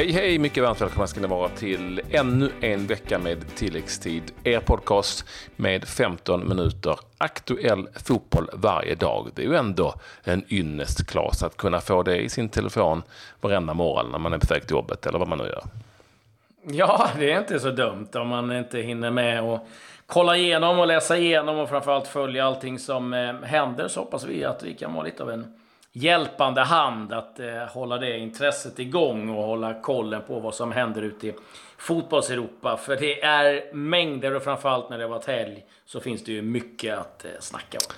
Hej hej! Mycket varmt välkomna ska ni vara till ännu en vecka med tilläggstid. Er podcast med 15 minuter aktuell fotboll varje dag. Det är ju ändå en ynnest, Klas, att kunna få det i sin telefon varenda morgon när man är på väg till jobbet eller vad man nu gör. Ja, det är inte så dumt om man inte hinner med och kolla igenom och läsa igenom och framförallt följa allting som eh, händer så hoppas vi att vi kan vara lite av en hjälpande hand att eh, hålla det intresset igång och hålla kollen på vad som händer ute i fotbolls-Europa. För det är mängder och framförallt när det har varit helg så finns det ju mycket att eh, snacka om.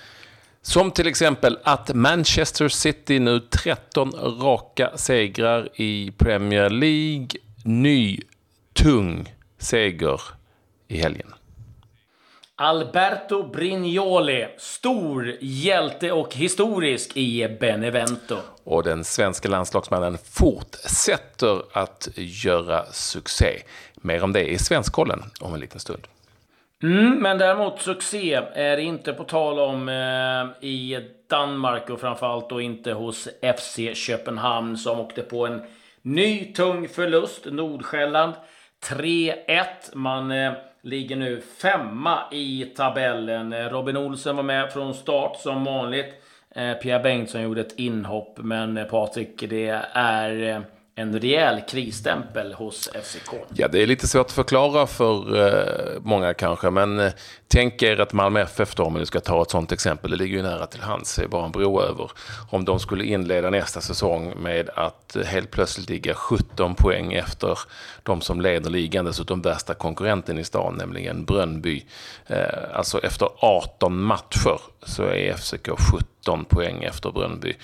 Som till exempel att Manchester City nu 13 raka segrar i Premier League. Ny, tung seger i helgen. Alberto Brignoli, stor hjälte och historisk i Benevento. Och den svenska landslagsmannen fortsätter att göra succé. Mer om det i Svenskkollen om en liten stund. Mm, men däremot succé är det inte på tal om eh, i Danmark och framförallt då inte hos FC Köpenhamn som åkte på en ny tung förlust. Nordsjälland 3-1. Man eh, ligger nu femma i tabellen. Robin Olsen var med från start som vanligt. Eh, Pierre Bengtsson gjorde ett inhopp, men eh, Patrik, det är eh, en rejäl krisstämpel hos FCK. Ja, det är lite svårt att förklara för eh, många kanske, men eh, tänk er att Malmö FF då, om vi ska ta ett sådant exempel, det ligger ju nära till hands, det är bara en bro över. Om de skulle inleda nästa säsong med att eh, helt plötsligt ligga 17 poäng efter de som leder ligan, dessutom värsta konkurrenten i stan, nämligen Brönnby. Eh, alltså efter 18 matcher så är FCK 17 poäng efter Brönnby.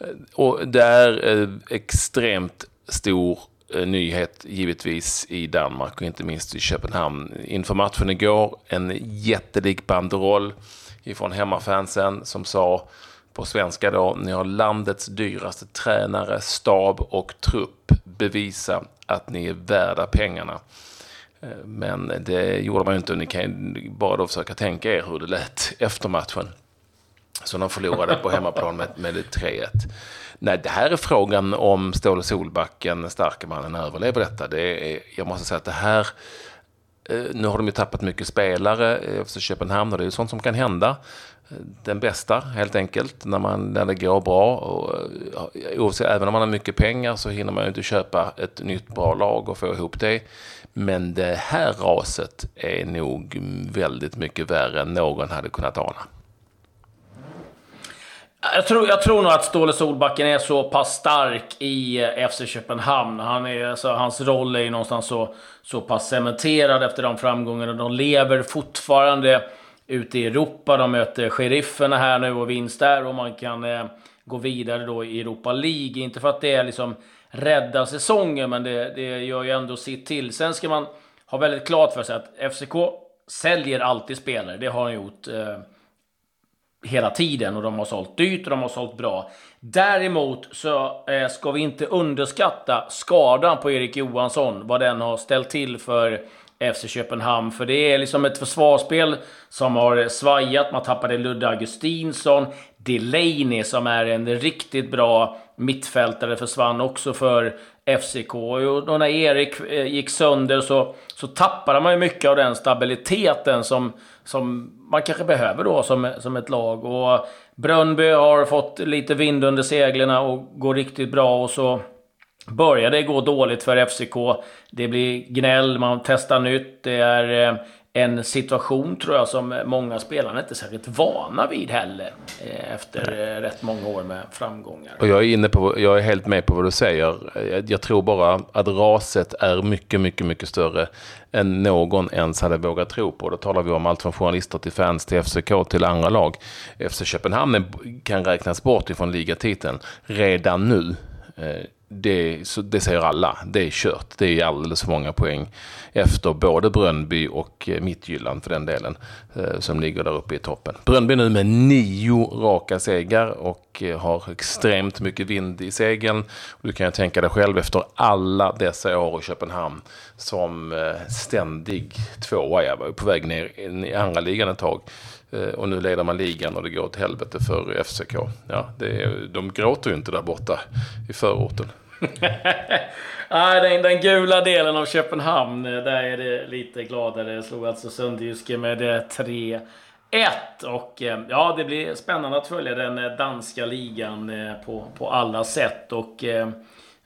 Eh, och det är eh, extremt stor eh, nyhet givetvis i Danmark och inte minst i Köpenhamn. Inför matchen igår en jättelik banderoll ifrån hemmafansen som sa på svenska då, ni har landets dyraste tränare, stab och trupp. Bevisa att ni är värda pengarna. Men det gjorde man ju inte. Ni kan ju bara då försöka tänka er hur det lät efter matchen. Så de förlorade på hemmaplan med, med 3-1. Nej, det här är frågan om Ståle Solbacken, starke mannen, överlever detta. Det är, jag måste säga att det här... Eh, nu har de ju tappat mycket spelare eh, efter Köpenhamn och det är ju sånt som kan hända. Den bästa, helt enkelt, när, man, när det går bra. Och, eh, oavsett, även om man har mycket pengar så hinner man ju inte köpa ett nytt bra lag och få ihop det. Men det här raset är nog väldigt mycket värre än någon hade kunnat ana. Jag tror, jag tror nog att Ståle Solbacken är så pass stark i eh, FC Köpenhamn. Han är, alltså, hans roll är ju någonstans så, så pass cementerad efter de framgångarna. De lever fortfarande ute i Europa. De möter sherifferna här nu och vinst där och man kan eh, gå vidare då i Europa League. Inte för att det är liksom rädda säsongen, men det, det gör ju ändå sitt till. Sen ska man ha väldigt klart för sig att FCK säljer alltid spelare. Det har han gjort. Eh, hela tiden och de har sålt dyrt och de har sålt bra. Däremot så eh, ska vi inte underskatta skadan på Erik Johansson, vad den har ställt till för FC Köpenhamn. För det är liksom ett försvarsspel som har svajat. Man tappade Ludde Augustinsson. Delaney som är en riktigt bra mittfältare försvann också för FCK. Och när Erik eh, gick sönder så, så tappade man ju mycket av den stabiliteten som, som man kanske behöver då som, som ett lag. Och Brönnby har fått lite vind under seglen och går riktigt bra. Och så börjar det gå dåligt för FCK. Det blir gnäll, man testar nytt. Det är eh, en situation tror jag som många spelare inte är särskilt vana vid heller. eh, Efter eh, rätt många år med framgångar. Och jag är, inne på, jag är helt med på vad du säger. Jag, tror bara att raset är mycket, mycket, mycket större än någon ens hade vågat tro på. Då talar vi om allt från journalister till fans till FCK till andra lag. FC Köpenhamn kan räknas bort ifrån ligatiteln redan nu. Det, så det säger alla. Det är kört. Det är alldeles för många poäng efter både Brönby och eh, Mittgyllan Midtjylland för den delen eh, som ligger där uppe i toppen. Brönby nu med nio raka segrar och eh, har extremt mycket vind i segeln. Du kan ju tänka dig själv efter alla dessa år i Köpenhamn som ständig tvåa. Jag var ju på väg ner i andra ligan ett tag. Eh, och nu leder man ligan och det går åt helvete för FCK. Ja, det är, de gråter ju inte där borta i förorten. Nej, ah, den, den gula delen av Köpenhamn, eh, där är det lite gladare. Jag slog alltså Sundjyske med eh, 3-1. Och ja, det blir spännande att följa den danska ligan på, på alla sätt. Och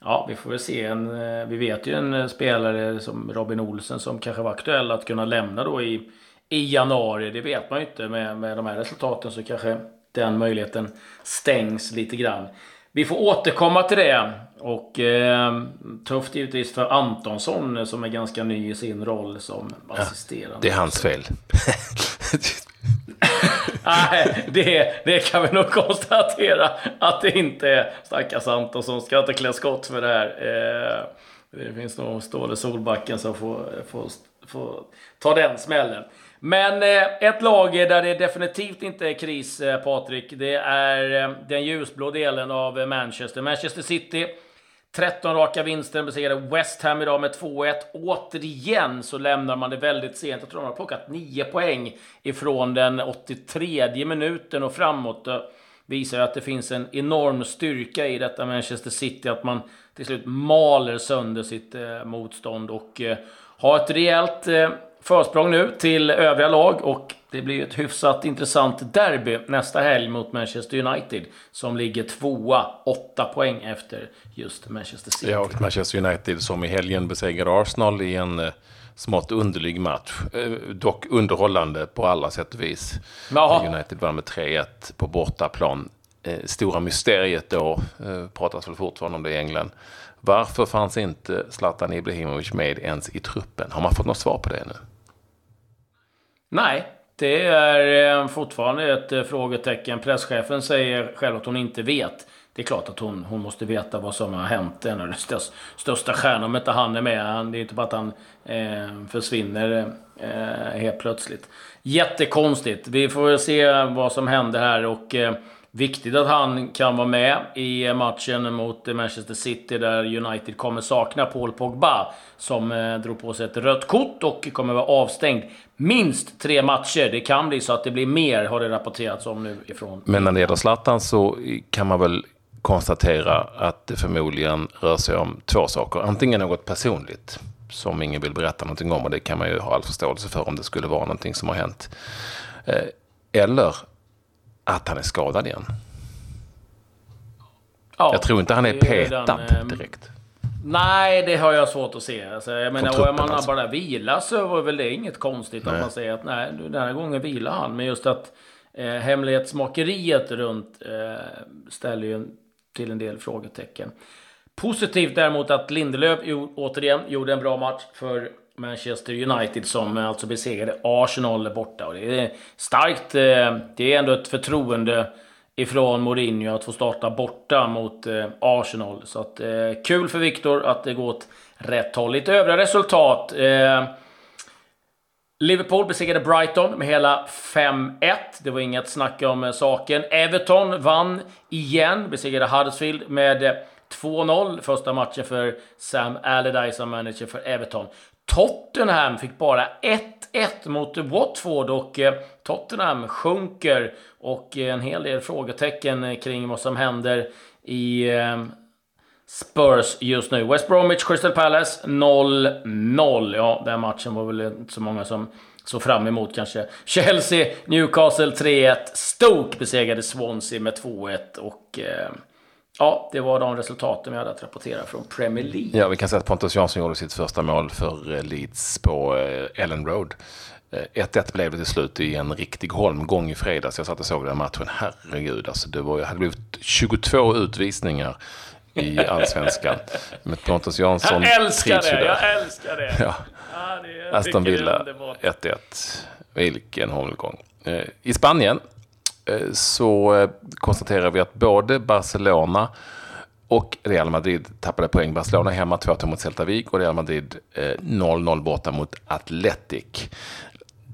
ja, vi får väl se. En, vi vet ju en spelare som Robin Olsen som kanske var aktuell att kunna lämna då i, i januari. Det vet man ju inte. Med, med de här resultaten så kanske den möjligheten stängs lite grann. Vi får återkomma till det. Och eh, tufft givetvis för Antonsson som är ganska ny i sin roll som assisterande. det är hans fel. Nej, det, det kan vi nog konstatera att det inte är. Stackars Antonsson ska inte klä skott för det här. Eh, det finns nog Ståle Solbacken som får, får, får ta den smällen. Men eh, ett lag där det definitivt inte är kris, eh, Patrik, det är eh, den ljusblå delen av eh, Manchester. Manchester City, 13 raka vinster, besegrade West Ham idag med 2-1. Återigen så lämnar man det väldigt sent. Jag tror de har plockat 9 poäng ifrån den 83 minuten och framåt. Det visar ju att det finns en enorm styrka i detta Manchester City, att man till slut maler sönder sitt eh, motstånd och eh, har ett rejält försprång nu till övriga lag och det blir ett hyfsat intressant derby nästa helg mot Manchester United som ligger tvåa, åtta poäng efter just Manchester City. Ja, och Manchester United som i helgen besegrade Arsenal i en eh, smått underlig match. Eh, dock underhållande på alla sätt och vis. Jaha. United vann med 3-1 på bortaplan. Eh, stora mysteriet då, pratas väl fortfarande om det i England. Varför fanns inte Zlatan Ibrahimovic med ens i truppen? Har man fått något svar på det nu? Nej, det är eh, fortfarande ett eh, frågetecken. Presschefen säger själv att hon inte vet. Det är klart att hon, hon måste veta vad som har hänt. En av de största, största stjärnorna, om inte han är med. Det är inte bara att han eh, försvinner eh, helt plötsligt. Jättekonstigt. Vi får se vad som händer här. och... Eh, Viktigt att han kan vara med i matchen mot Manchester City där United kommer sakna Paul Pogba som eh, drog på sig ett rött kort och kommer vara avstängd minst tre matcher. Det kan bli så att det blir mer, har det rapporterats om nu ifrån. Men när det gäller Zlatan så kan man väl konstatera att det förmodligen rör sig om två saker. Antingen något personligt som ingen vill berätta någonting om och det kan man ju ha all förståelse för om det skulle vara någonting som har hänt. Eh, eller att han är skadad igen. Ja, jag tror inte han är petad den, ehm, direkt. Nej, det har jag svårt att se. Alltså, jag menar, om man alltså. bara vila så var väl det inget konstigt nej. att man säger att nej, den här gången vilar han. Men just att eh, hemlighetsmakeriet runt eh, ställer ju till en del frågetecken. Positivt däremot att Lindelöf återigen gjorde en bra match för Manchester United som eh, alltså besegrade Arsenal borta. Och det är starkt. Eh, det är ändå ett förtroende ifrån Mourinho att få starta borta mot eh, Arsenal. Så att, kul för Victor att det går åt rätt håll. Lite övriga resultat. Liverpool besegrade Brighton med hela 5-1. Det var inget snack om saken. Everton vann igen, besegrade Huddersfield med 2-0. Första matchen för Sam Allardyce som manager för Everton. Tottenham fick bara 1-1 mot Watford och eh, Tottenham sjunker och eh, en hel del frågetecken eh, kring vad som händer i Spurs just nu. West Bromwich, Crystal Palace 0-0. Ja, den matchen var väl inte så många som såg fram emot kanske. Chelsea, Newcastle 3-1. Stoke besegrade Swansea med 2-1 och eh, Ja, det var de resultaten vi hade att rapportera från Premier League. Ja, vi kan säga att Pontus Jansson gjorde sitt första mål för eh, Leeds på eh, Ellen Road. 1-1 eh, blev det till slut i en riktig holmgång i fredags. Jag satt och såg den matchen. Herregud, alltså det var, hade blivit 22 utvisningar i allsvenskan. Med Pontus Jansson Jag älskar det, jag älskar det. Ja. Ja, det Aston Villa 1-1. Vilken holmgång. I Spanien Eh, så eh, konstaterar vi att både Barcelona och Real Madrid tappade poäng. Barcelona hemma 2-2 mot Celta Vig och Real Madrid eh, 0-0 borta mot Atletic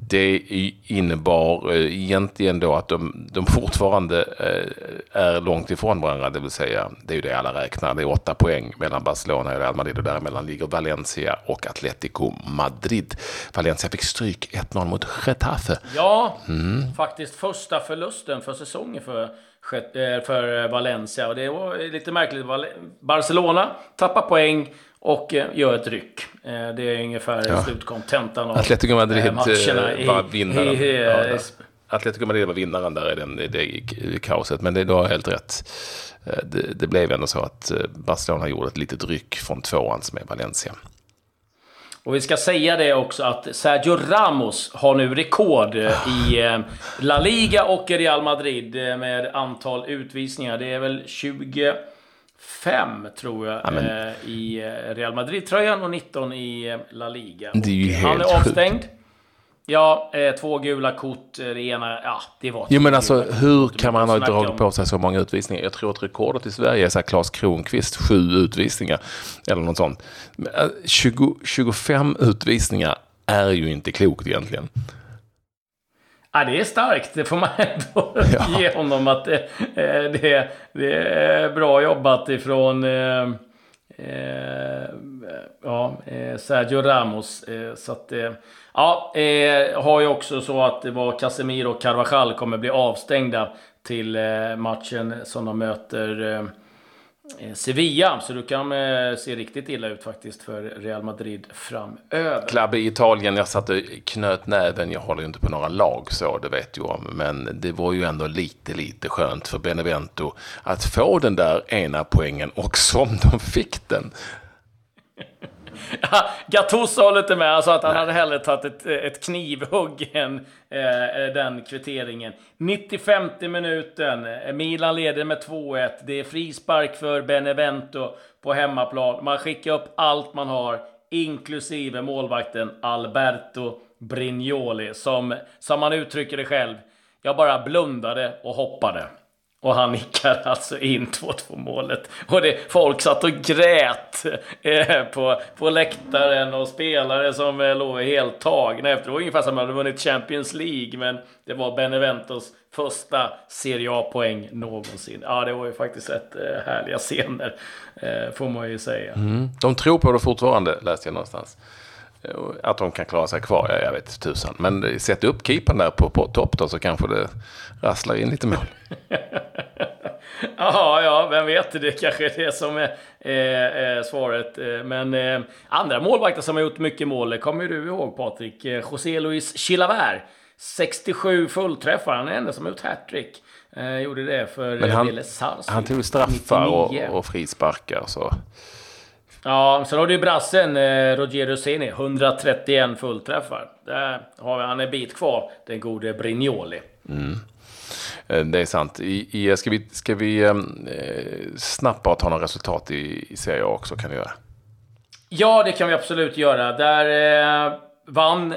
det innebar eh, egentligen då att de, de fortfarande eh, är långt ifrån varandra, det vill säga det är ju det alla räknar. Det är åtta poäng mellan Barcelona och Real Madrid och däremellan ligger Valencia och Atletico Madrid. Valencia fick stryk 1-0 mot Getafe. Ja, mm. faktiskt första förlusten för säsongen för för Valencia. Och det var lite märkligt. Barcelona tappar poäng och gör ett ryck. Det är ungefär ja. slutkontentan av Atletico Madrid var vinnaren. Ja, Atletico Madrid var vinnaren där i den, det, kaoset. Men det var helt rätt. Det, det, blev ändå så att Barcelona gjorde ett litet ryck från tvåan som är Valencia. Och vi ska säga det också att Sergio Ramos har nu rekord i eh, La Liga och Real Madrid eh, med antal utvisningar. Det är väl 25 tror jag ja, eh, i Real Madrid-tröjan och 19 i La Liga. Det är ju helt Han är avstängd. Sjukt. Ja, eh, två gula kort. Det ena, ja, det var... Jo, men alltså hur kan man ha dragit på sig så många utvisningar? Jag tror att rekordet i Sverige är så här Klas Kronqvist, sju utvisningar. Eller något sånt. 20, 25 utvisningar är ju inte klokt egentligen. Ja, det är starkt. Det får man ändå ja. ge honom. att det, det, det är bra jobbat ifrån... Eh, eh, ja, Sergio Ramos. så att... Ja, eh, har ju också så att det var Casemiro och Carvajal kommer bli avstängda till eh, matchen som de möter eh, eh Sevilla. Så du kan eh, se riktigt illa ut faktiskt för Real Madrid framöver. Klubb i Italien, jag satt och knöt näven. Jag håller ju inte på några lag så, det vet jag. om. Men det var ju ändå lite, lite skönt för Benevento att få den där ena poängen och som de fick den. Ja, Gattuso håller inte med. Han sa att han Nej. hade hellre tagit ett, ett knivhugg än eh, den kvitteringen. 95 minuten. Milan leder med 2-1. Det är frispark för Benevento på hemmaplan. Man skickar upp allt man har, inklusive målvakten Alberto Brignoli, som, som man uttrycker det själv. Jag bara blundade och hoppade. Och han nickar alltså in 2-2 målet. Och det, folk satt och grät eh, på, på läktaren och spelare som eh, låg helt tagna efter. Det var ungefär som att man hade vunnit Champions League, men det var Beneventos första Serie A-poäng någonsin. Ja, det var ju faktiskt rätt eh, härliga scener, eh, får man ju säga. Mm. De tror på det fortfarande, läste jag någonstans. Att de kan klara sig kvar, ja, jag vet tusan. Men sätt upp keepern där på, på topp då så kanske det rasslar in lite mål. ja, ja, vem vet. Det kanske är det som är eh, svaret. Men eh, andra målvakter som har gjort mycket mål kommer du ihåg Patrik. Eh, José Luis Chilavert. 67 fullträffar. Han är den enda som har gjort hattrick. Eh, gjorde det för Men han, han tog straffar och, och frisparkar. Så. Ja, sen har du ju brassen eh, Roger Seni, 131 fullträffar. Där har han en bit kvar, den gode Brignoli. Mm. Eh, det är sant. I, i, ska vi, ska vi ehm, eh, snabbt bara ta några resultat i, i Serie A också? Kan vi göra? Ja, det kan vi absolut göra. Där eh, vann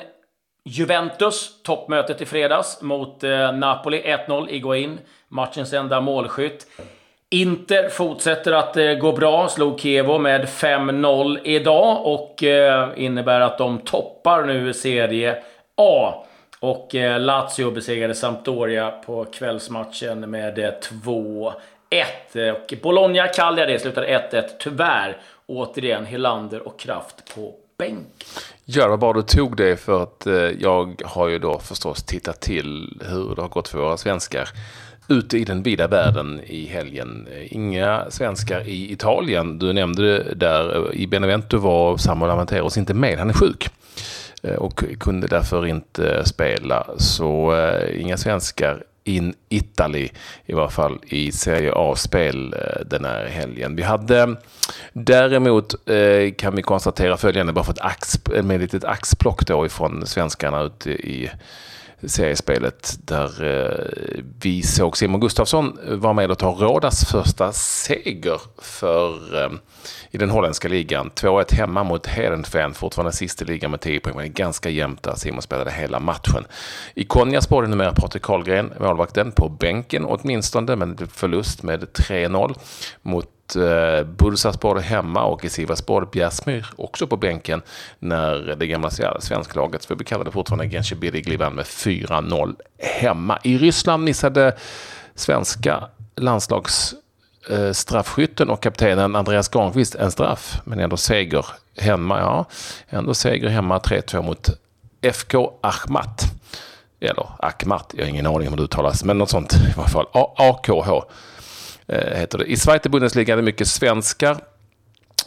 Juventus toppmötet i fredags mot eh, Napoli. 1-0 Iguain, matchens enda målskytt. Inter fortsätter att eh, gå bra, slog Kevo med 5-0 idag och eh, innebär att de toppar nu Serie A. Och eh, Lazio besegrade Sampdoria på kvällsmatchen med eh, 2-1. Och Bologna Cagliari det slutade 1-1. Tyvärr återigen Helander och Kraft på bänk. Ja, vad bra du tog det för att eh, jag har ju då förstås tittat till hur det har gått för våra svenskar ute i den vida världen i helgen. Inga svenskar i Italien. Du nämnde det där. Eh, I Benevento var Samuel Avanteros inte med. Han är sjuk eh, och kunde därför inte eh, spela. Så inga svenskar in Italy, i varje fall i Serie A-spel den här helgen. Vi hade däremot, kan vi konstatera följande, bara för ett ax, med ett litet axplock då ifrån svenskarna ute i seriespelet där eh, vi såg Simon Gustafsson eh, vara med och ta Rådas första seger för, eh, i den holländska ligan. 2-1 hemma mot Heerenveen, fortfarande sist i ligan med 10 poäng, men ganska jämnt där Simon spelade hela matchen. I Konjaspor är numera Patrik Karlgren, målvakten, på bänken åtminstone, men förlust med 3-0 mot eh, Bursaspor hemma och i Sivaspor Bjärsmyr också på bänken när det gamla svensklaget, för vi kallar det fortfarande Genshebiri, vann med 4-0 hemma. I Ryssland missade svenska landslags eh, straffskytten och kaptenen Andreas Granqvist en straff, men ändå seger hemma. Ja, ändå seger hemma 3-2 mot FK Ahmat. eller Akmat, jag har ingen aning om hur det uttalas, men något sånt i alla fall. AKH Eh, heter det. I Zweite Bundesliga är det mycket svenskar.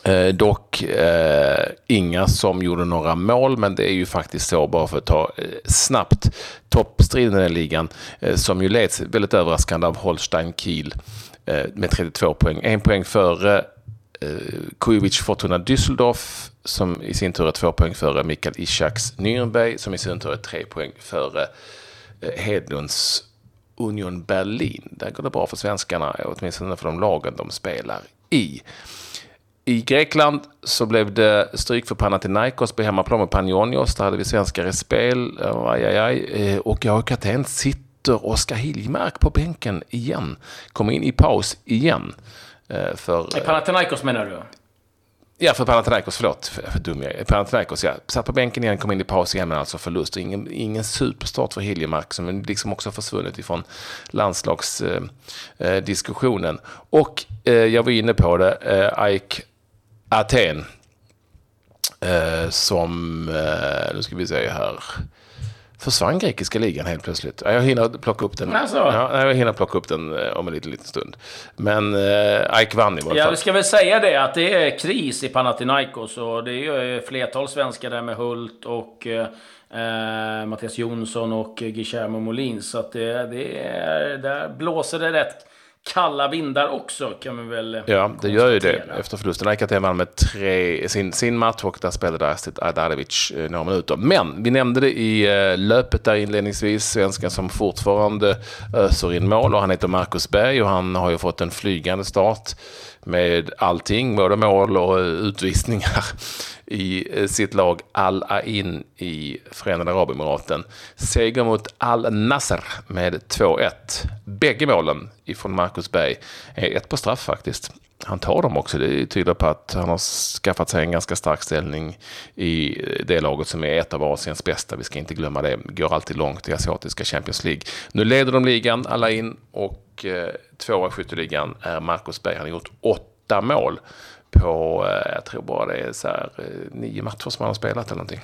Eh, dock eh, inga som gjorde några mål, men det är ju faktiskt så, bara för att ta eh, snabbt, toppstriden i den ligan, eh, som ju leds väldigt överraskande av Holstein Kiel eh, med 32 poäng. En poäng före eh, Kujovic Fortuna Düsseldorf, som i sin tur är två poäng före Mikael Ishaks Nürnberg, som i sin tur är tre poäng före eh, Hedlunds Union Berlin. Där går det bra för svenskarna, åtminstone för de lagen de spelar i. I Grekland så blev det stryk för Panathinaikos på hemmaplan med Panionios. Där hade vi svenskar i spel. Aj, aj, aj. Eh, och jag kapten sitter Oskar Hiljemark på bänken igen. Kommer in i paus igen. Eh, för, I Panathinaikos menar du? Ja, för Panathinaikos, förlåt. För, för dum jag är. Panathinaikos, ja. Satt på bänken igen, kom in i paus igen, men alltså förlust. Ingen, ingen superstart för Hiljemark, som liksom också försvunnit ifrån landslagsdiskussionen. Eh, och eh, jag var inne på det, eh, Ike Aten. Eh, som, eh, nu ska vi se här, försvann grekiska ligan helt plötsligt. Jag hinner plocka upp den. Alltså. Ja, jag hinner plocka upp den eh, om en liten, liten stund. Men eh, Ike vann i varje Ja, fall. vi ska väl säga det att det är kris i Panathinaikos och det är ju flertal svenskar där med Hult och eh, Mattias Jonsson och Guillermo Molin. Så att det, det är, där blåser det rätt kalla vindar också kan vi väl Ja, det gör ju det efter förlusten. Aten vann med tre, sin, sin match och där spelade Astrid Adarevic eh, några minuter. Men vi nämnde det i eh, löpet där inledningsvis, svenskan som fortfarande öser in mål och han heter Marcus Berg och han har ju fått en flygande start med allting, både mål och eh, utvisningar i eh, sitt lag Al-Ain i Förenade Arabemiraten. Seger mot Al-Nasser med 2-1. Bägge målen ifrån Marcus Berg är ett på straff faktiskt. Han tar dem också. Det tyder på att han har skaffat sig en ganska stark ställning i eh, det laget som är ett av Asiens bästa. Vi ska inte glömma det. Går alltid långt i asiatiska Champions League. Nu leder de ligan, alla in, och tvåa i skytteligan är Marcus Berg. Han har gjort åtta mål på, eh, jag tror bara det är så här, eh, nio matcher som han har spelat eller någonting.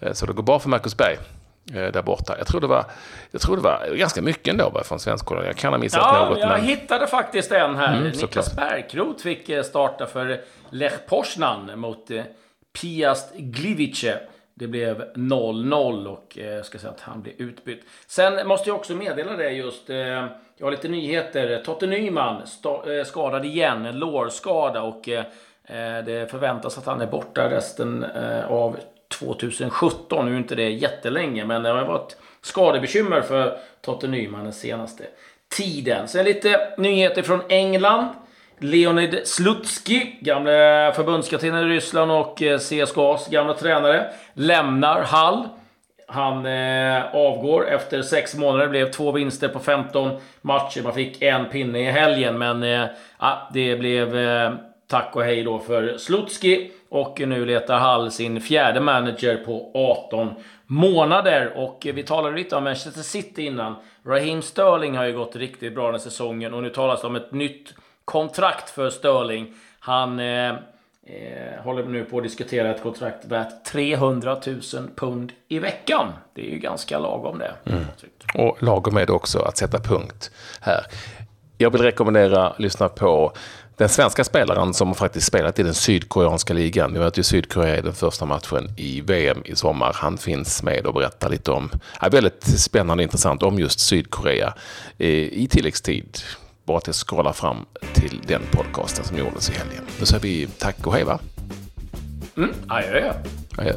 Eh, Så det går bra för Marcus Berg där borta. Jag tror det var, jag tror det var ganska mycket ändå va, från svenskkollen. Jag kan ha missat Ja, något. jag men... hittade faktiskt en här. Mm, Niklas. Bergkrot fick starta för Lech Poznan mot Piast Gliwice. Det blev 0-0 och eh, jag ska säga att han blev utbytt. Sen måste jag också meddela det just. Eh, jag har lite nyheter. Totte Nyman eh, skadad igen, en lårskada och eh, eh, det förväntas att han är borta resten av 2017. Nu är inte det jättelänge, men det har varit skadebekymmer för Totte Nyman den senaste tiden. Sen lite nyheter från England. Leonid Slutski, gamle förbundskapten i Ryssland och CSKAs gamla tränare, lämnar Hall. Han eh, avgår efter sex månader. Det blev två vinster på 15 matcher. Man fick en pinne i helgen, men eh, ja, det blev eh, tack och hej då för Slutski. Och nu letar Hall sin fjärde manager på 18 månader. Och vi talade lite om Manchester City innan. Raheem Sterling har ju gått riktigt bra den här säsongen och nu talas det om ett nytt kontrakt för Sterling. Han eh, eh, håller nu på att diskutera ett kontrakt värt 300 000 pund i veckan. Det är ju ganska lagom det. Och lagom är det också att sätta punkt här. Jag vill rekommendera att lyssna på den svenska spelaren som har faktiskt spelat i den sydkoreanska ligan. Vi möter ju Sydkorea i den första matchen i VM i sommar. Han finns med och berättar lite om, ja, väldigt spännande och intressant om just Sydkorea eh, i tilläggstid. Bara att jag scrollar fram till den podcasten som gjordes i helgen. Nu säger vi tack och hej va? Mm, adjö. Adjö.